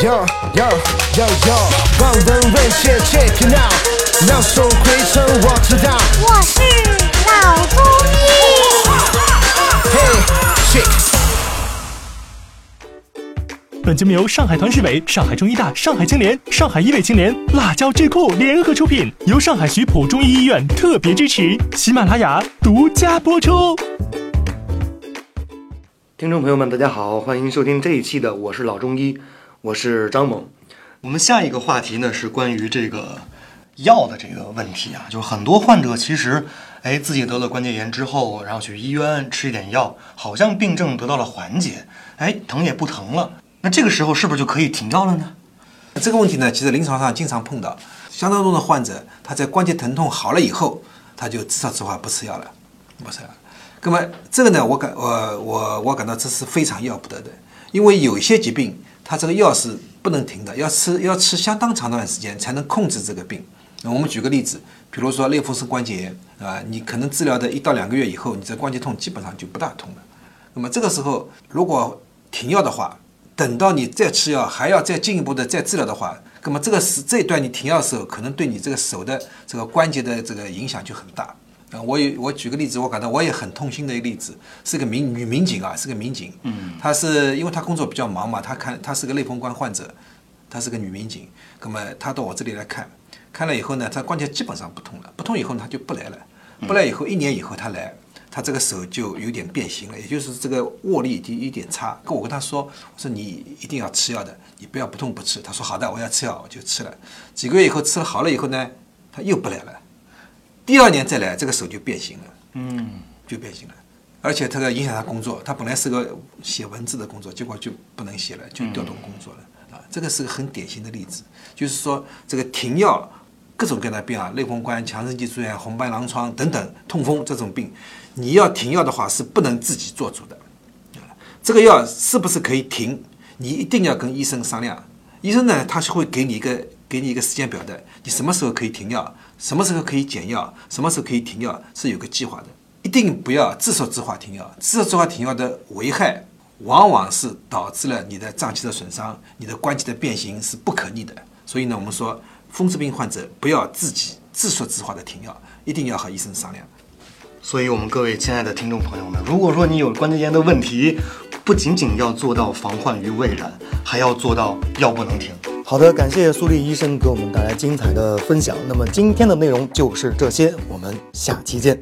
Yo yo yo yo，望闻问切 check it out，两手回春我知道。我是老中医。本节目由上海团市委、上海中医大、上海青联、上海医卫青联、辣椒智库联合出品，由上海徐浦中医医院特别支持，喜马拉雅独家播出。听众朋友们，大家好，欢迎收听这一期的《我是老中医》，我是张猛。我们下一个话题呢是关于这个药的这个问题啊，就是很多患者其实，哎，自己得了关节炎之后，然后去医院吃一点药，好像病症得到了缓解，哎，疼也不疼了，那这个时候是不是就可以停药了呢？这个问题呢，其实临床上经常碰到，相当多的患者他在关节疼痛好了以后，他就自说自话不吃药了，不吃药。那么这个呢，我感我我我感到这是非常要不得的，因为有一些疾病，它这个药是不能停的，要吃要吃相当长段时间才能控制这个病。那我们举个例子，比如说类风湿关节炎啊，你可能治疗的一到两个月以后，你这关节痛基本上就不大痛了。那么这个时候如果停药的话，等到你再吃药还要再进一步的再治疗的话，那么这个是这一段你停药的时候，可能对你这个手的这个关节的这个影响就很大。啊，我有我举个例子，我感到我也很痛心的一个例子，是个民女民警啊，是个民警。嗯，她是因为她工作比较忙嘛，她看她是个类风关患者，她是个女民警。那么她到我这里来看，看了以后呢，她关节基本上不痛了，不痛以后呢，她就不来了。不来以后，一年以后她来，她这个手就有点变形了，也就是这个握力已经有点差。跟我跟她说，我说你一定要吃药的，你不要不痛不吃。她说好的，我要吃药，我就吃了。几个月以后吃了好了以后呢，她又不来了。第二年再来，这个手就变形了，嗯，就变形了，而且这个影响他工作。他本来是个写文字的工作，结果就不能写了，就调动工作了啊。这个是个很典型的例子，就是说这个停药，各种各样的病啊，类风关、强肾剂住院、红斑狼疮等等痛风这种病，你要停药的话是不能自己做主的。这个药是不是可以停？你一定要跟医生商量。医生呢，他是会给你一个给你一个时间表的，你什么时候可以停药？什么时候可以减药？什么时候可以停药？是有个计划的，一定不要自说自话停药。自说自话停药的危害，往往是导致了你的脏器的损伤，你的关节的变形是不可逆的。所以呢，我们说风湿病患者不要自己自说自话的停药，一定要和医生商量。所以，我们各位亲爱的听众朋友们，如果说你有关节炎的问题，不仅仅要做到防患于未然，还要做到药不能停。好的，感谢苏丽医生给我们带来精彩的分享。那么今天的内容就是这些，我们下期见。